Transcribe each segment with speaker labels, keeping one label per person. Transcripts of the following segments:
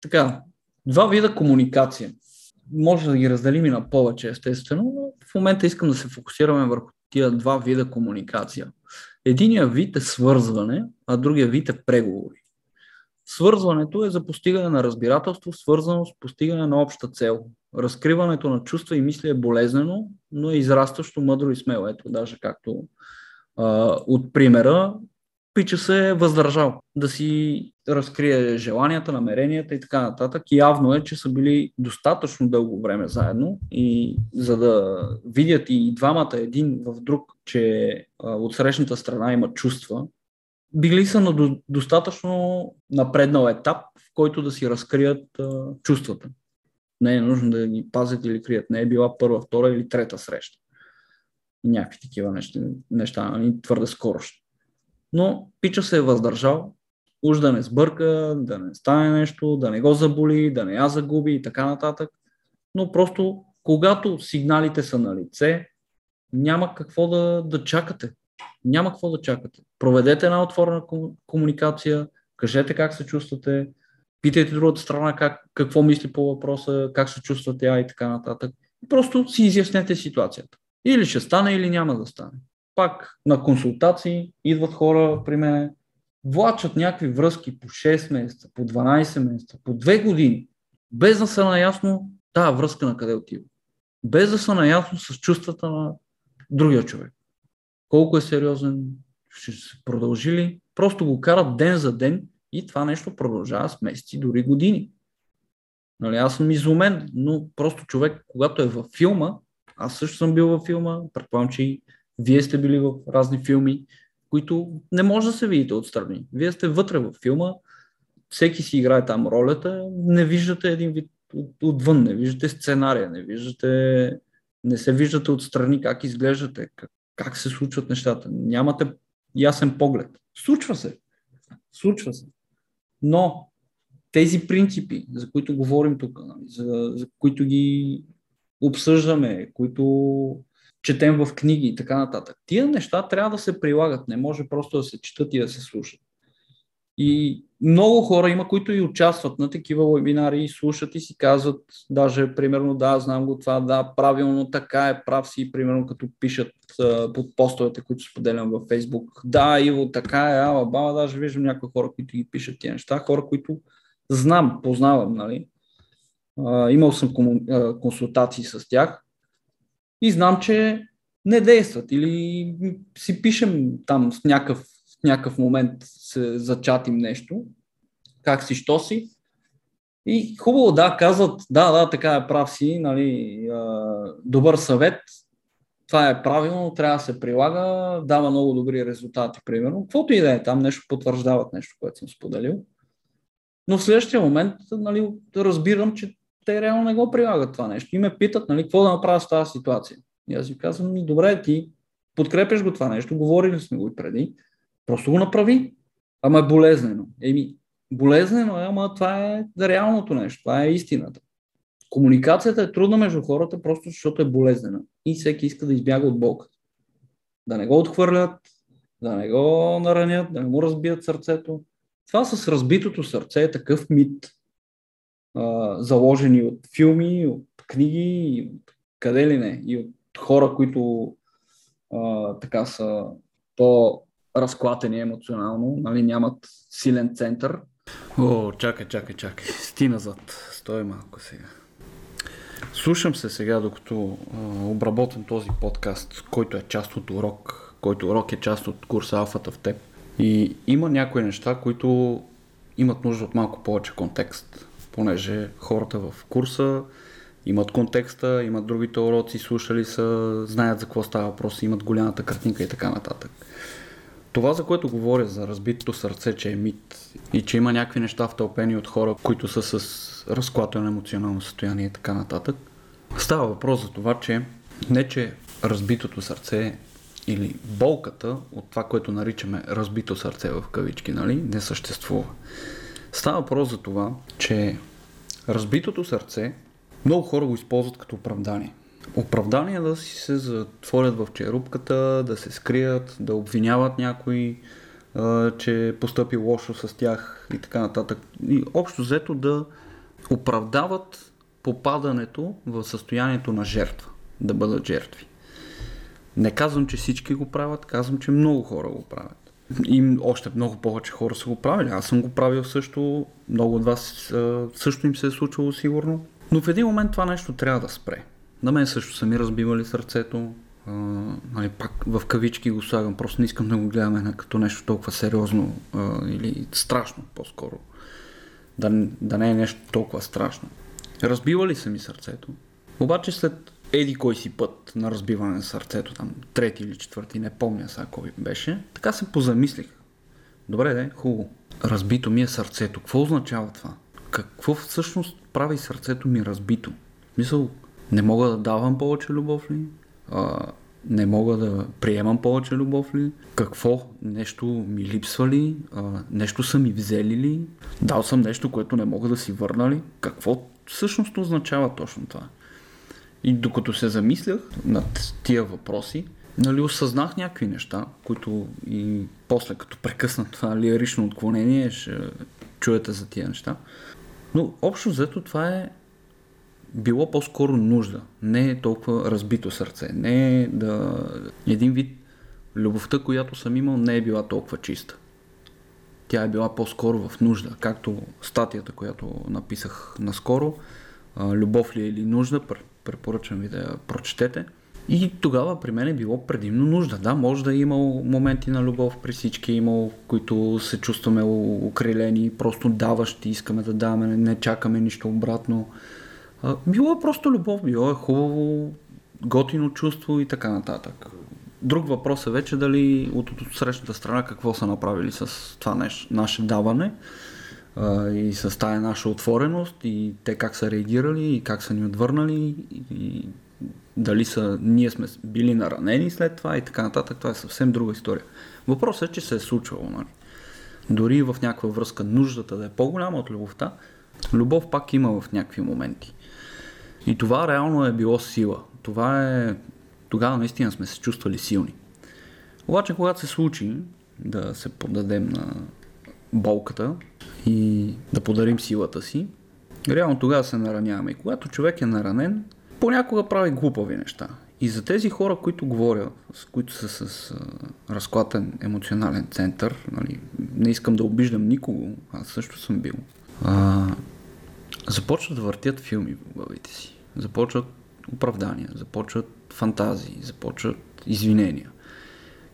Speaker 1: така, два вида комуникация. Може да ги разделим и на повече, естествено, но в момента искам да се фокусираме върху тия два вида комуникация. Единия вид е свързване, а другия вид е преговори. Свързването е за постигане на разбирателство, свързано с постигане на обща цел. Разкриването на чувства и мисли е болезнено, но е израстващо мъдро и смело. Ето, даже както а, от примера, Пича се е въздържал да си разкрие желанията, намеренията и така нататък. И явно е, че са били достатъчно дълго време заедно и за да видят и двамата един в друг, че а, от срещната страна има чувства, били са на до, достатъчно напреднал етап, в който да си разкрият чувствата. Не е нужно да ги пазят или крият. Не е била първа, втора или трета среща. Някакви такива неща, неща нали, твърде скорошни. Но Пича се е въздържал, уж да не сбърка, да не стане нещо, да не го заболи, да не я загуби и така нататък. Но просто, когато сигналите са на лице, няма какво да, да чакате. Няма какво да чакате. Проведете една отворена комуникация, кажете как се чувствате, питайте другата страна как, какво мисли по въпроса, как се чувства тя и така нататък. Просто си изяснете ситуацията. Или ще стане, или няма да стане пак на консултации идват хора при мен, влачат някакви връзки по 6 месеца, по 12 месеца, по 2 години, без да са наясно тази връзка на къде отива. Без да са наясно с чувствата на другия човек. Колко е сериозен, ще се продължи ли, просто го карат ден за ден и това нещо продължава с месеци, дори години. Нали, аз съм изумен, но просто човек, когато е във филма, аз също съм бил във филма, предполагам, че и вие сте били в разни филми, които не може да се видите отстрани. Вие сте вътре в филма, всеки си играе там ролята, не виждате един вид отвън, не виждате сценария, не виждате, не се виждате отстрани как изглеждате, как, как се случват нещата. Нямате ясен поглед. Случва се. Случва се. Но тези принципи, за които говорим тук, нали, за, за които ги обсъждаме, които четем в книги и така нататък. Тия неща трябва да се прилагат, не може просто да се четат и да се слушат. И много хора има, които и участват на такива вебинари и слушат и си казват, даже примерно да, знам го това, да, правилно, така е, прав си, примерно като пишат а, под постовете, които споделям във Facebook. Да, Иво, така е, ала, баба, даже виждам някои хора, които ги пишат тия неща, хора, които знам, познавам, нали. А, имал съм консултации с тях и знам, че не действат или си пишем там с някакъв, в някакъв момент се зачатим нещо, как си, що си. И хубаво, да, казват, да, да, така е прав си, нали, добър съвет, това е правилно, трябва да се прилага, дава много добри резултати, примерно. Каквото и да е, там нещо потвърждават нещо, което съм споделил. Но в следващия момент нали, разбирам, че те реално не го прилагат това нещо. И ме питат, нали, какво да направя с тази ситуация. И аз ви казвам, ми, добре, ти подкрепяш го това нещо, говорили сме го и преди, просто го направи. Ама е болезнено. Еми, болезнено е, ама това е реалното нещо, това е истината. Комуникацията е трудна между хората, просто защото е болезнена. И всеки иска да избяга от болката. Да не го отхвърлят, да не го наранят, да не му разбият сърцето. Това с разбитото сърце е такъв мит заложени от филми, от книги, от къде ли не, и от хора, които а, така са по-разклатени емоционално, нали, нямат силен център.
Speaker 2: О, чакай, чакай, чакай. Сти назад. Стой малко сега. Слушам се сега, докато а, обработвам този подкаст, който е част от урок, който урок е част от курса Алфата в теб. И има някои неща, които имат нужда от малко повече контекст понеже хората в курса имат контекста, имат другите уроци, слушали са, знаят за какво става въпрос, имат голямата картинка и така нататък. Това, за което говоря, за разбитото сърце, че е мит и че има някакви неща втълпени от хора, които са с разклатено емоционално състояние и така нататък, става въпрос за това, че не, че разбитото сърце или болката от това, което наричаме разбито сърце в кавички, нали, не съществува. Става въпрос за това, че разбитото сърце много хора го използват като оправдание. Оправдание да си се затворят в черупката, да се скрият, да обвиняват някой, че е поступил лошо с тях и така нататък. И общо взето да оправдават попадането в състоянието на жертва, да бъдат жертви. Не казвам, че всички го правят, казвам, че много хора го правят. И още много повече хора са го правили. Аз съм го правил също, много от вас също им се е случвало сигурно. Но в един момент това нещо трябва да спре. На мен също са ми разбивали сърцето. А, нали, пак в кавички го слагам, просто не искам да го гледаме като нещо толкова сериозно а, или страшно по-скоро. Да, да не е нещо толкова страшно. Разбивали са ми сърцето. Обаче след еди кой си път на разбиване на сърцето, там трети или четвърти, не помня сега кой беше, така се позамислих. Добре, де, хубаво. Разбито ми е сърцето. Какво означава това? Какво всъщност прави сърцето ми разбито? Мисъл, не мога да давам повече любов ли? А, не мога да приемам повече любов ли? Какво? Нещо ми липсва ли? А, нещо са ми взели ли? Дал съм нещо, което не мога да си върна ли? Какво всъщност означава точно това? И докато се замислях над тия въпроси, нали, осъзнах някакви неща, които и после, като прекъсна това лирично отклонение, ще чуете за тия неща. Но общо взето това е било по-скоро нужда, не е толкова разбито сърце, не е да... Един вид любовта, която съм имал, не е била толкова чиста. Тя е била по-скоро в нужда, както статията, която написах наскоро, любов ли е или нужда, препоръчвам ви да я прочетете. И тогава при мен е било предимно нужда. Да, може да е имал моменти на любов при всички, имал, които се чувстваме укрилени, просто даващи, искаме да даваме, не чакаме нищо обратно. Било е просто любов, било е хубаво, готино чувство и така нататък. Друг въпрос е вече дали от, от срещната страна какво са направили с това наше, наше даване и с тая наша отвореност и те как са реагирали и как са ни отвърнали и дали са, ние сме били наранени след това и така нататък. Това е съвсем друга история. Въпросът е, че се е случвало. Нали? Дори в някаква връзка нуждата да е по-голяма от любовта, любов пак има в някакви моменти. И това реално е било сила. Това е... Тогава наистина сме се чувствали силни. Обаче, когато се случи да се подадем на болката и да подарим силата си, реално тогава се нараняваме. И когато човек е наранен, понякога прави глупави неща. И за тези хора, които говоря, с които са с а, разклатен емоционален център, нали, не искам да обиждам никого, аз също съм бил, а, започват да въртят филми в главите си. Започват оправдания, започват фантазии, започват извинения.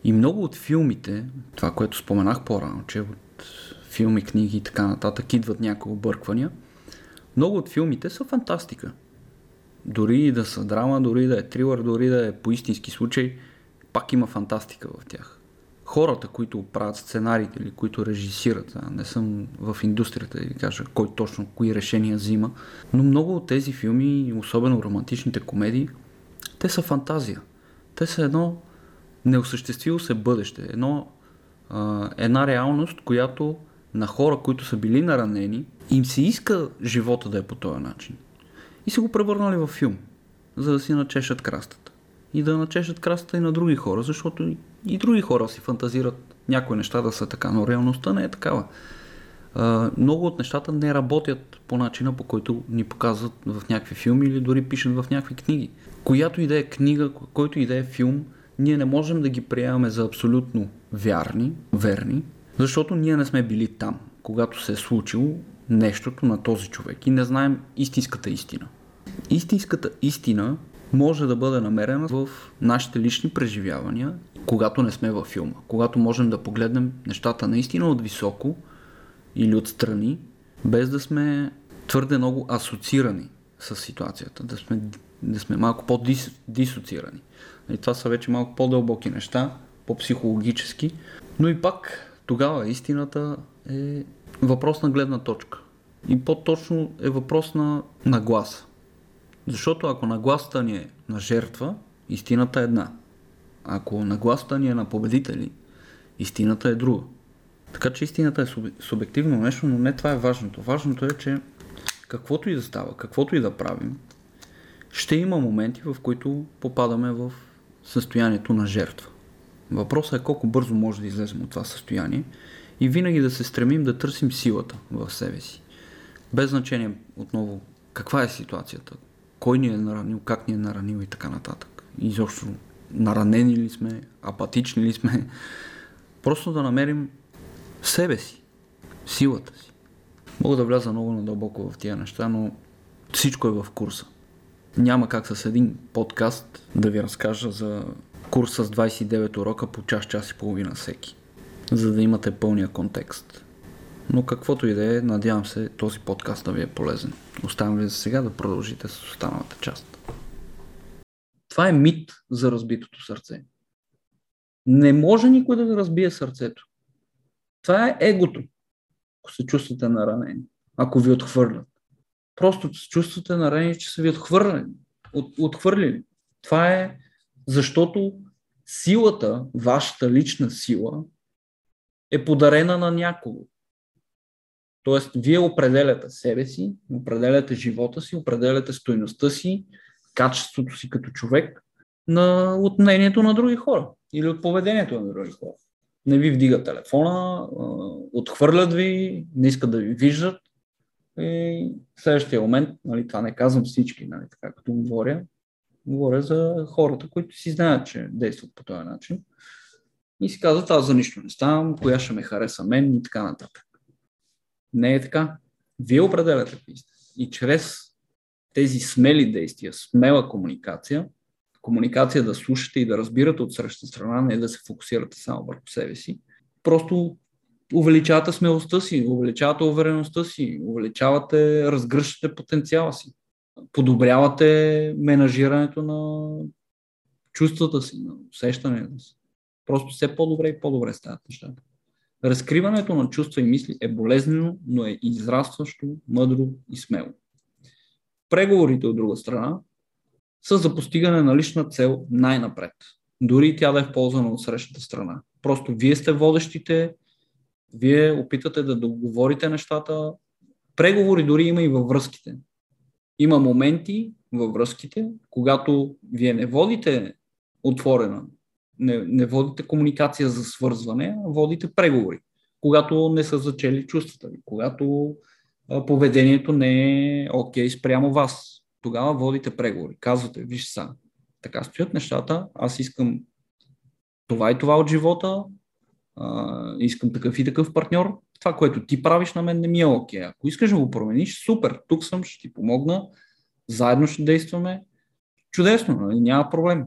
Speaker 2: И много от филмите, това, което споменах по-рано, че от филми, книги и така нататък идват някои обърквания, много от филмите са фантастика. Дори и да са драма, дори да е трилър, дори да е по истински случай, пак има фантастика в тях. Хората, които правят сценариите или които режисират, а не съм в индустрията да ви кажа кой точно, кои решения взима, но много от тези филми, особено романтичните комедии, те са фантазия. Те са едно неосъществило се бъдеще, едно, а, една реалност, която на хора, които са били наранени, им се иска живота да е по този начин и са го превърнали в филм, за да си начешат крастата. И да начешат крастата и на други хора, защото и други хора си фантазират някои неща да са така, но реалността не е такава. А, много от нещата не работят по начина, по който ни показват в някакви филми или дори пишат в някакви книги. Която и да е книга, който и да е филм, ние не можем да ги приемаме за абсолютно вярни, верни, защото ние не сме били там, когато се е случило нещото на този човек и не знаем истинската истина. Истинската истина може да бъде намерена в нашите лични преживявания, когато не сме във филма. Когато можем да погледнем нещата наистина от високо или отстрани, без да сме твърде много асоциирани с ситуацията, да сме, да сме малко по-дисоциирани. И това са вече малко по-дълбоки неща, по-психологически, но и пак тогава истината е въпрос на гледна точка. И по-точно е въпрос на нагласа. Защото ако нагласата ни е на жертва, истината е една. Ако нагласата ни е на победители, истината е друга. Така че истината е субективно нещо, но не това е важното. Важното е, че каквото и да става, каквото и да правим, ще има моменти, в които попадаме в състоянието на жертва. Въпросът е колко бързо може да излезем от това състояние и винаги да се стремим да търсим силата в себе си. Без значение отново каква е ситуацията, кой ни е наранил, как ни е наранил и така нататък. Изобщо наранени ли сме, апатични ли сме. Просто да намерим себе си, силата си. Мога да вляза много надълбоко в тия неща, но всичко е в курса. Няма как с един подкаст да ви разкажа за курс с 29 урока по час, час и половина всеки, за да имате пълния контекст. Но каквото и да е, надявам се този подкаст да ви е полезен. Оставям ви за сега да продължите с останалата част.
Speaker 1: Това е мит за разбитото сърце. Не може никой да разбие сърцето. Това е егото, ако се чувствате наранени, ако ви отхвърлят. Просто се чувствате наранени, че са ви отхвърлени. От, отхвърлили. Това е защото силата, вашата лична сила, е подарена на някого. Тоест, вие определяте себе си, определяте живота си, определяте стоеността си, качеството си като човек на, от мнението на други хора или от поведението на други хора. Не ви вдига телефона, отхвърлят ви, не искат да ви виждат. И в следващия момент, нали, това не казвам всички, нали, така като говоря, говоря за хората, които си знаят, че действат по този начин. И си казват, аз за нищо не ставам, коя ще ме хареса мен и така нататък. Не е така. Вие определяте какви сте. И чрез тези смели действия, смела комуникация, комуникация да слушате и да разбирате от среща страна, не да се фокусирате само върху себе си, просто увеличавате смелостта си, увеличавате увереността си, увеличавате, разгръщате потенциала си, подобрявате менажирането на чувствата си, на усещането си. Просто все по-добре и по-добре стават нещата. Разкриването на чувства и мисли е болезнено, но е израстващо, мъдро и смело. Преговорите от друга страна са за постигане на лична цел най-напред. Дори тя да е в полза на отсрещната страна. Просто вие сте водещите, вие опитате да договорите нещата. Преговори дори има и във връзките. Има моменти във връзките, когато вие не водите отворена не, не водите комуникация за свързване, а водите преговори. Когато не са зачели чувствата ви, когато поведението не е окей okay спрямо вас, тогава водите преговори. Казвате, виж са, така стоят нещата, аз искам това и това от живота, а, искам такъв и такъв партньор, това, което ти правиш на мен не ми е окей. Okay. Ако искаш да го промениш, супер, тук съм, ще ти помогна, заедно ще действаме, чудесно, нали? няма проблем.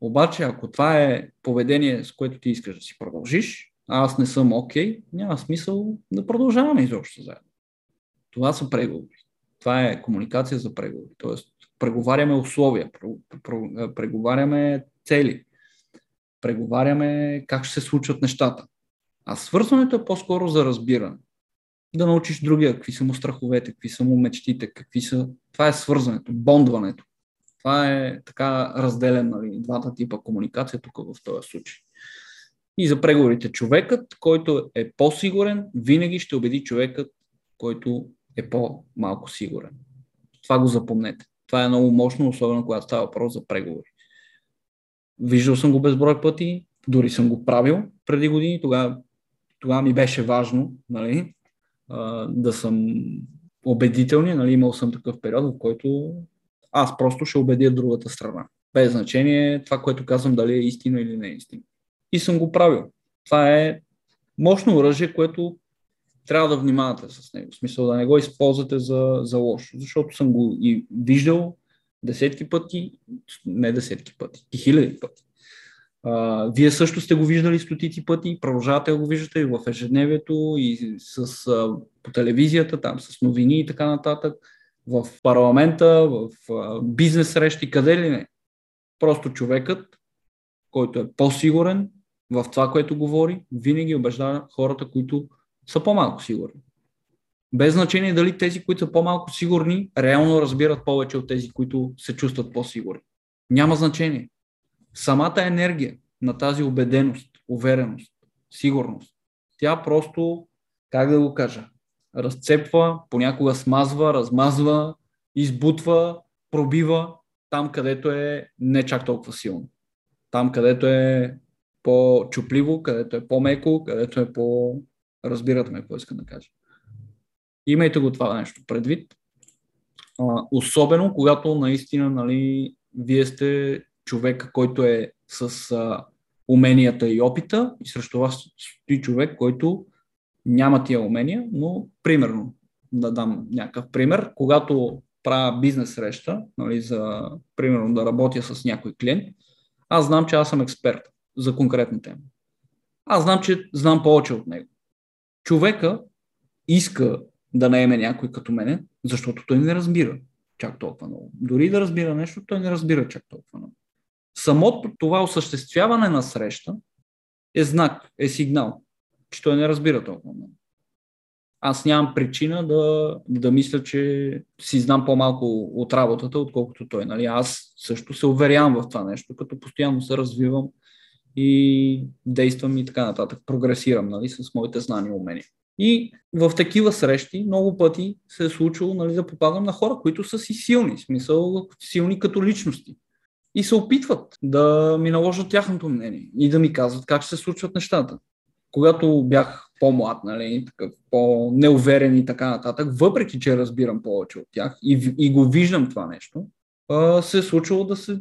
Speaker 1: Обаче, ако това е поведение, с което ти искаш да си продължиш, а аз не съм окей, okay, няма смисъл да продължаваме изобщо заедно. Това са преговори. Това е комуникация за преговори. Тоест, преговаряме условия, преговаряме цели, преговаряме как ще се случват нещата. А свързването е по-скоро за разбиране. Да научиш другия, какви са му страховете, какви са му мечтите, какви са... Това е свързването, бондването. Това е така разделен нали, двата типа комуникация тук в този случай. И за преговорите човекът, който е по-сигурен, винаги ще убеди човекът, който е по-малко сигурен. Това го запомнете. Това е много мощно, особено когато става въпрос за преговори. Виждал съм го безброй пъти, дори съм го правил преди години, тогава, тогава ми беше важно нали, да съм убедителни. Нали, имал съм такъв период, в който аз просто ще убедя другата страна. Без значение това, което казвам, дали е истина или не е истина. И съм го правил. Това е мощно оръжие, което трябва да внимавате с него. В смисъл да не го използвате за, за лошо. Защото съм го и виждал десетки пъти, не десетки пъти, и хиляди пъти. А, вие също сте го виждали стотици пъти, продължавате да го виждате и в ежедневието, и с, а, по телевизията, там с новини и така нататък в парламента, в бизнес срещи, къде ли не. Просто човекът, който е по-сигурен в това, което говори, винаги убеждава хората, които са по-малко сигурни. Без значение дали тези, които са по-малко сигурни, реално разбират повече от тези, които се чувстват по-сигурни. Няма значение. Самата енергия на тази убеденост, увереност, сигурност, тя просто, как да го кажа, разцепва, понякога смазва, размазва, избутва, пробива там, където е не чак толкова силно. Там, където е по-чупливо, където е по-меко, където е по... Разбирате ме какво искам да кажа. Имайте го това нещо предвид. А, особено когато наистина нали, вие сте човек, който е с а, уменията и опита и срещу вас стои човек, който няма тия умения, но примерно, да дам някакъв пример, когато правя бизнес среща, нали, за примерно да работя с някой клиент, аз знам, че аз съм експерт за конкретна тема. Аз знам, че знам повече от него. Човека иска да наеме някой като мене, защото той не разбира чак толкова много. Дори да разбира нещо, той не разбира чак толкова много. Самото това осъществяване на среща е знак, е сигнал, че той не разбира толкова много. Аз нямам причина да, да мисля, че си знам по-малко от работата, отколкото той. Нали? Аз също се уверявам в това нещо, като постоянно се развивам и действам и така нататък. Прогресирам нали, с моите знания и умения. И в такива срещи много пъти се е случило нали, да попадам на хора, които са си силни, в смисъл силни като личности. И се опитват да ми наложат тяхното мнение и да ми казват как ще се случват нещата. Когато бях по-млад, нали, такъв, по-неуверен и така нататък, въпреки че разбирам повече от тях и, и го виждам това нещо, се е случило да се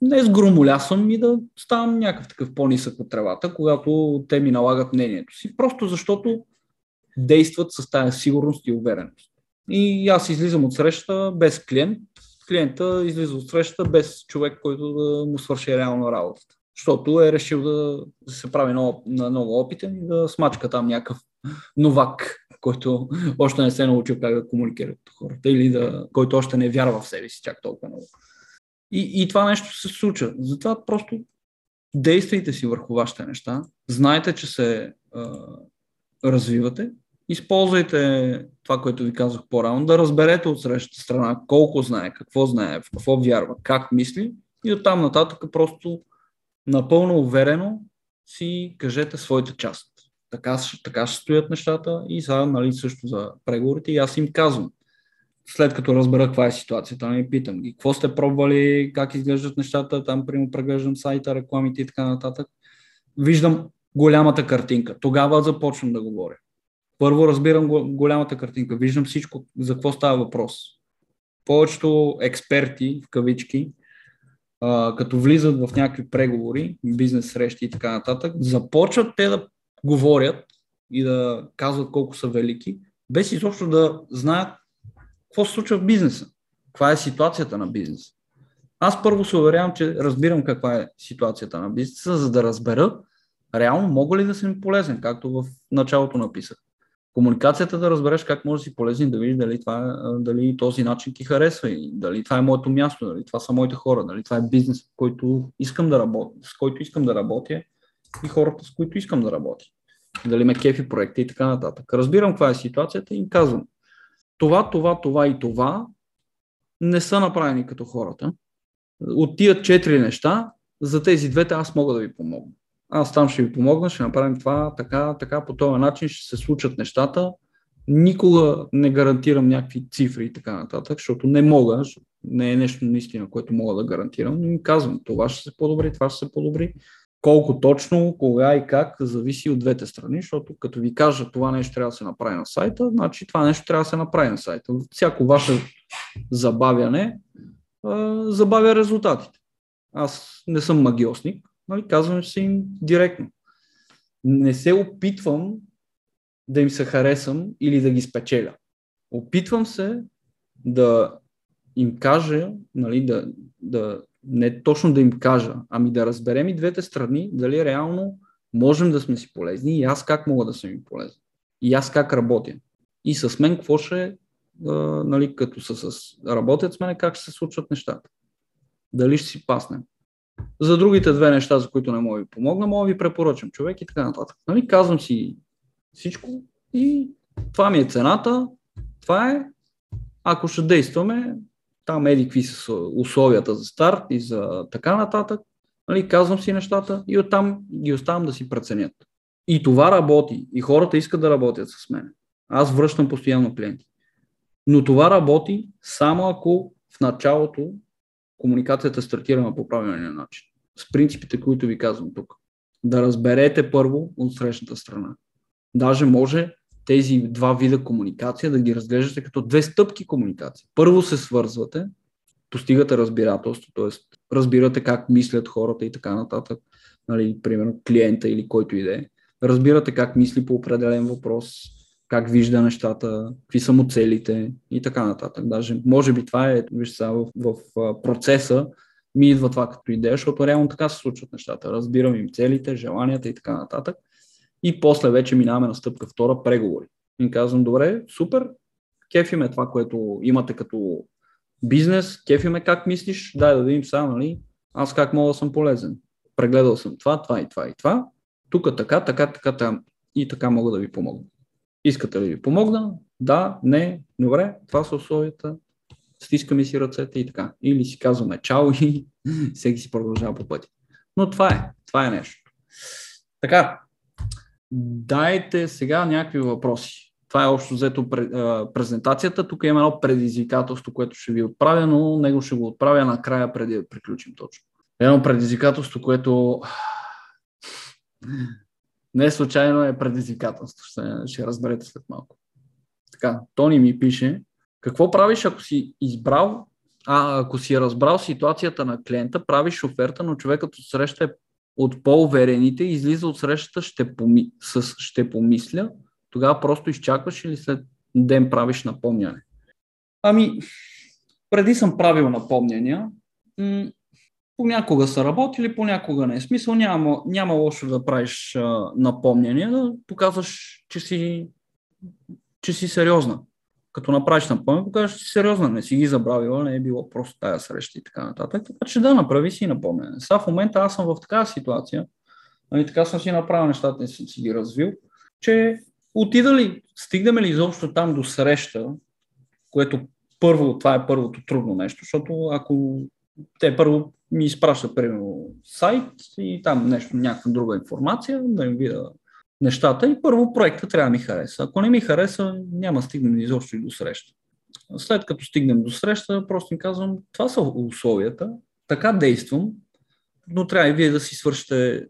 Speaker 1: не сгромолясвам и да ставам някакъв такъв по-нисък от тревата, когато те ми налагат мнението си, просто защото действат с тази сигурност и увереност. И аз излизам от среща без клиент, клиента излиза от среща без човек, който да му свърши реално работата. Защото е решил да се прави много, на много опитен и да смачка там някакъв новак, който още не се е научил как да комуникира като хората или да, който още не вярва в себе си чак толкова много. И, и това нещо се случва. Затова просто действайте си върху вашите неща, знайте, че се а, развивате използвайте това, което ви казах по-рано, да разберете от срещата страна колко знае, какво знае, в какво вярва, как мисли и от там нататък просто напълно уверено си кажете своята част. Така, така ще стоят нещата и сега нали, също за преговорите и аз им казвам. След като разбера каква е ситуацията, нали, питам ги, какво сте пробвали, как изглеждат нещата, там примерно преглеждам сайта, рекламите и така нататък. Виждам голямата картинка. Тогава започвам да говоря. Първо разбирам голямата картинка, виждам всичко, за какво става въпрос. Повечето експерти, в кавички, а, като влизат в някакви преговори, бизнес срещи и така нататък, започват те да говорят и да казват колко са велики, без изобщо да знаят какво се случва в бизнеса, каква е ситуацията на бизнеса. Аз първо се уверявам, че разбирам каква е ситуацията на бизнеса, за да разбера реално мога ли да съм полезен, както в началото написах комуникацията да разбереш как може да си полезен, да видиш дали, това, дали този начин ти харесва и дали това е моето място, дали това са моите хора, дали това е бизнес, който искам да работя, с който искам да работя и хората, с които искам да работя. Дали ме кефи проекта и така нататък. Разбирам каква е ситуацията и казвам, това, това, това и това не са направени като хората. От тия четири неща, за тези двете аз мога да ви помогна аз там ще ви помогна, ще направим това, така, така, по този начин ще се случат нещата. Никога не гарантирам някакви цифри и така нататък, защото не мога, не е нещо наистина, което мога да гарантирам, но им казвам, това ще се подобри, това ще се подобри. Колко точно, кога и как, зависи от двете страни, защото като ви кажа това нещо трябва да се направи на сайта, значи това нещо трябва да се направи на сайта. Всяко ваше забавяне забавя резултатите. Аз не съм магиосник, нали, казвам се им директно. Не се опитвам да им се харесам или да ги спечеля. Опитвам се да им кажа, нали, да, да, не точно да им кажа, ами да разберем и двете страни, дали реално можем да сме си полезни и аз как мога да съм им полезен. И аз как работя. И с мен какво ще нали, като са с, работят с мен, как ще се случват нещата. Дали ще си паснем. За другите две неща, за които не мога ви помогна, мога ви препоръчам човек и така нататък. Нали? Казвам си всичко и това ми е цената, това е, ако ще действаме, там еди какви са условията за старт и за така нататък, нали? казвам си нещата и оттам ги оставам да си преценят. И това работи. И хората искат да работят с мен. Аз връщам постоянно клиенти. Но това работи само ако в началото комуникацията стартирана по правилния начин. С принципите, които ви казвам тук. да разберете първо от срещната страна. Даже може тези два вида комуникация да ги разглеждате като две стъпки комуникация. Първо се свързвате, постигате разбирателство, т.е. разбирате как мислят хората и така нататък, нали, примерно клиента или който и да е. Разбирате как мисли по определен въпрос, как вижда нещата, какви са му целите и така нататък. Даже, може би това е, виж сега, в, в, процеса ми идва това като идея, защото реално така се случват нещата. Разбирам им целите, желанията и така нататък. И после вече минаваме на стъпка втора, преговори. И казвам, добре, супер, кефиме това, което имате като бизнес, кефиме как мислиш, дай да видим сега, нали, аз как мога да съм полезен. Прегледал съм това, това и това и това. Тук така, така, така, така и така мога да ви помогна. Искате ли ви помогна? Да, не, добре, това са условията, стискаме си ръцете и така. Или си казваме чао и всеки си продължава по пъти. Но това е, това е нещо. Така, дайте сега някакви въпроси. Това е общо взето презентацията. Тук има едно предизвикателство, което ще ви отправя, но него ще го отправя накрая, преди да приключим точно. Едно предизвикателство, което не случайно е предизвикателство. Ще, ще разберете след малко. Така, Тони ми пише, какво правиш, ако си избрал, а ако си разбрал ситуацията на клиента, правиш оферта, но човекът от среща е от по-уверените, излиза от срещата, ще, поми, с, ще помисля, тогава просто изчакваш или след ден правиш напомняне? Ами, преди съм правил напомняния. Понякога са работили, понякога не. Смисъл няма, няма лошо да правиш а, напомняния, да показваш, че си, че си сериозна като направиш напомня, покажеш, че си сериозна, не си ги забравила, не е било просто тая среща и така нататък. Така че да, направи си напомняне. Сега в момента аз съм в такава ситуация, нали, така съм си направил нещата и съм си ги развил, че отида ли, стигнем ли изобщо там до среща, което първо, това е първото трудно нещо, защото ако те първо ми изпращат, примерно, сайт и там нещо, някаква друга информация, да им видя нещата и първо проекта трябва да ми хареса. Ако не ми хареса, няма стигнем изобщо и до среща. След като стигнем до среща, просто им казвам, това са условията, така действам, но трябва и вие да си свършите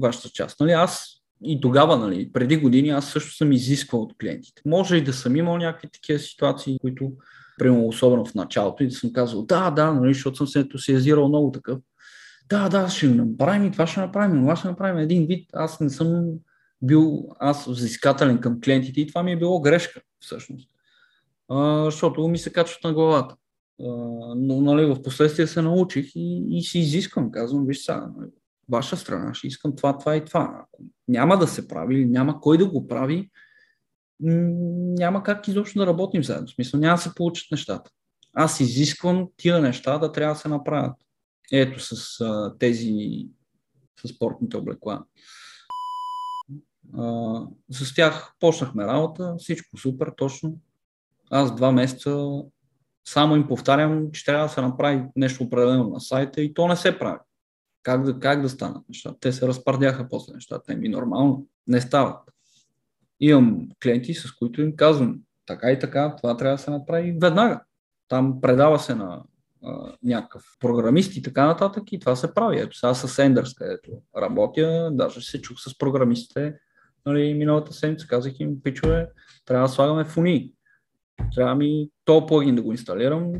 Speaker 1: вашата част. Нали, аз и тогава, нали, преди години, аз също съм изисквал от клиентите. Може и да съм имал някакви такива ситуации, които, примерно, особено в началото, и да съм казал, да, да, нали, защото съм се ентусиазирал много такъв. Да, да, ще направим и това ще направим, това ще направим един вид. Аз не съм бил аз взискателен към клиентите и това ми е било грешка всъщност. А, защото ми се качват на главата. А, но нали, в последствие се научих и, и си изисквам. Казвам, виж сега, нали, ваша страна, ще искам това, това и това. Ако няма да се прави или няма кой да го прави, няма как изобщо да работим заедно. В смисъл, няма да се получат нещата. Аз изисквам тия неща да трябва да се направят. Ето с а, тези с спортните облекла. А, с тях почнахме работа, всичко супер, точно. Аз два месеца само им повтарям, че трябва да се направи нещо определено на сайта и то не се прави. Как да, как да станат нещата? Те се разпардяха после нещата. Еми нормално, не стават. Имам клиенти, с които им казвам, така и така, това трябва да се направи веднага. Там предава се на а, някакъв програмист и така нататък и това се прави. Ето сега с Enders, където работя, даже се чух с програмистите, нали, миналата седмица казах им, пичове, трябва да слагаме фуни. Трябва ми то плагин да го инсталирам.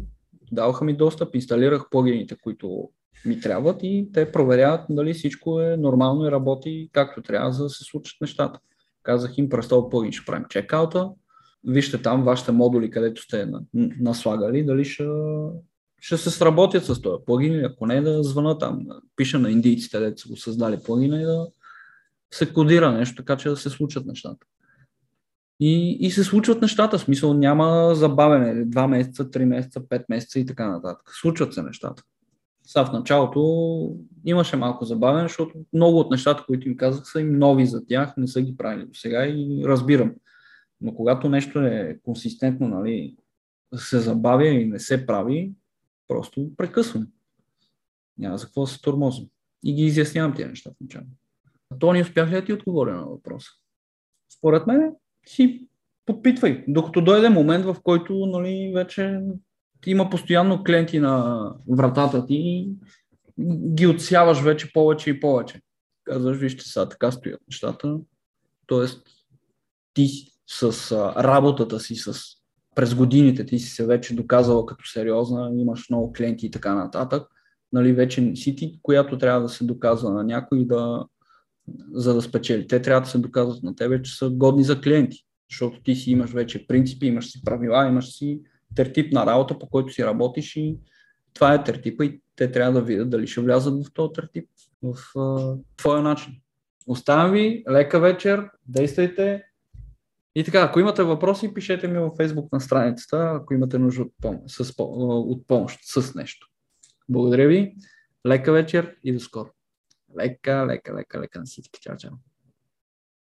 Speaker 1: Даваха ми достъп, инсталирах плагините, които ми трябват и те проверяват дали всичко е нормално и работи както трябва, за да се случат нещата. Казах им, през този плагин ще правим чекаута, вижте там вашите модули, където сте наслагали, дали ще, ще се сработят с този плагин ако не да звъна там, пиша на индийците, където са го създали плагина и да, се кодира нещо, така че да се случат нещата. И, и се случват нещата, смисъл няма забавене, два месеца, три месеца, пет месеца и така нататък. Случват се нещата. Сега в началото имаше малко забавене, защото много от нещата, които им казах, са им нови за тях, не са ги правили до сега и разбирам. Но когато нещо е консистентно, нали, се забавя и не се прави, просто прекъсвам. Няма за какво да се тормозим. И ги изяснявам тези неща в началото. То ни успях ли да ти отговоря на въпроса? Според мен си попитвай, докато дойде момент, в който нали, вече има постоянно клиенти на вратата ти и ги отсяваш вече повече и повече. казваш, вижте сега, така стоят нещата. Тоест, ти с а, работата си, с през годините ти си се вече доказала като сериозна, имаш много клиенти и така нататък, нали, вече не си ти, която трябва да се доказва на някой да, за да спечели. Те трябва да се доказват на тебе, че са годни за клиенти, защото ти си имаш вече принципи, имаш си правила, имаш си тертип на работа, по който си работиш и това е тертипа и те трябва да видят дали ще влязат в този тертип, в uh, твоя начин. Оставям ви, лека вечер, действайте. И така, ако имате въпроси, пишете ми във Facebook на страницата, ако имате нужда от помощ, с, от помощ с нещо. Благодаря ви, лека вечер и до скоро. Лека, лека, лека, лека на всички. Чао, чао.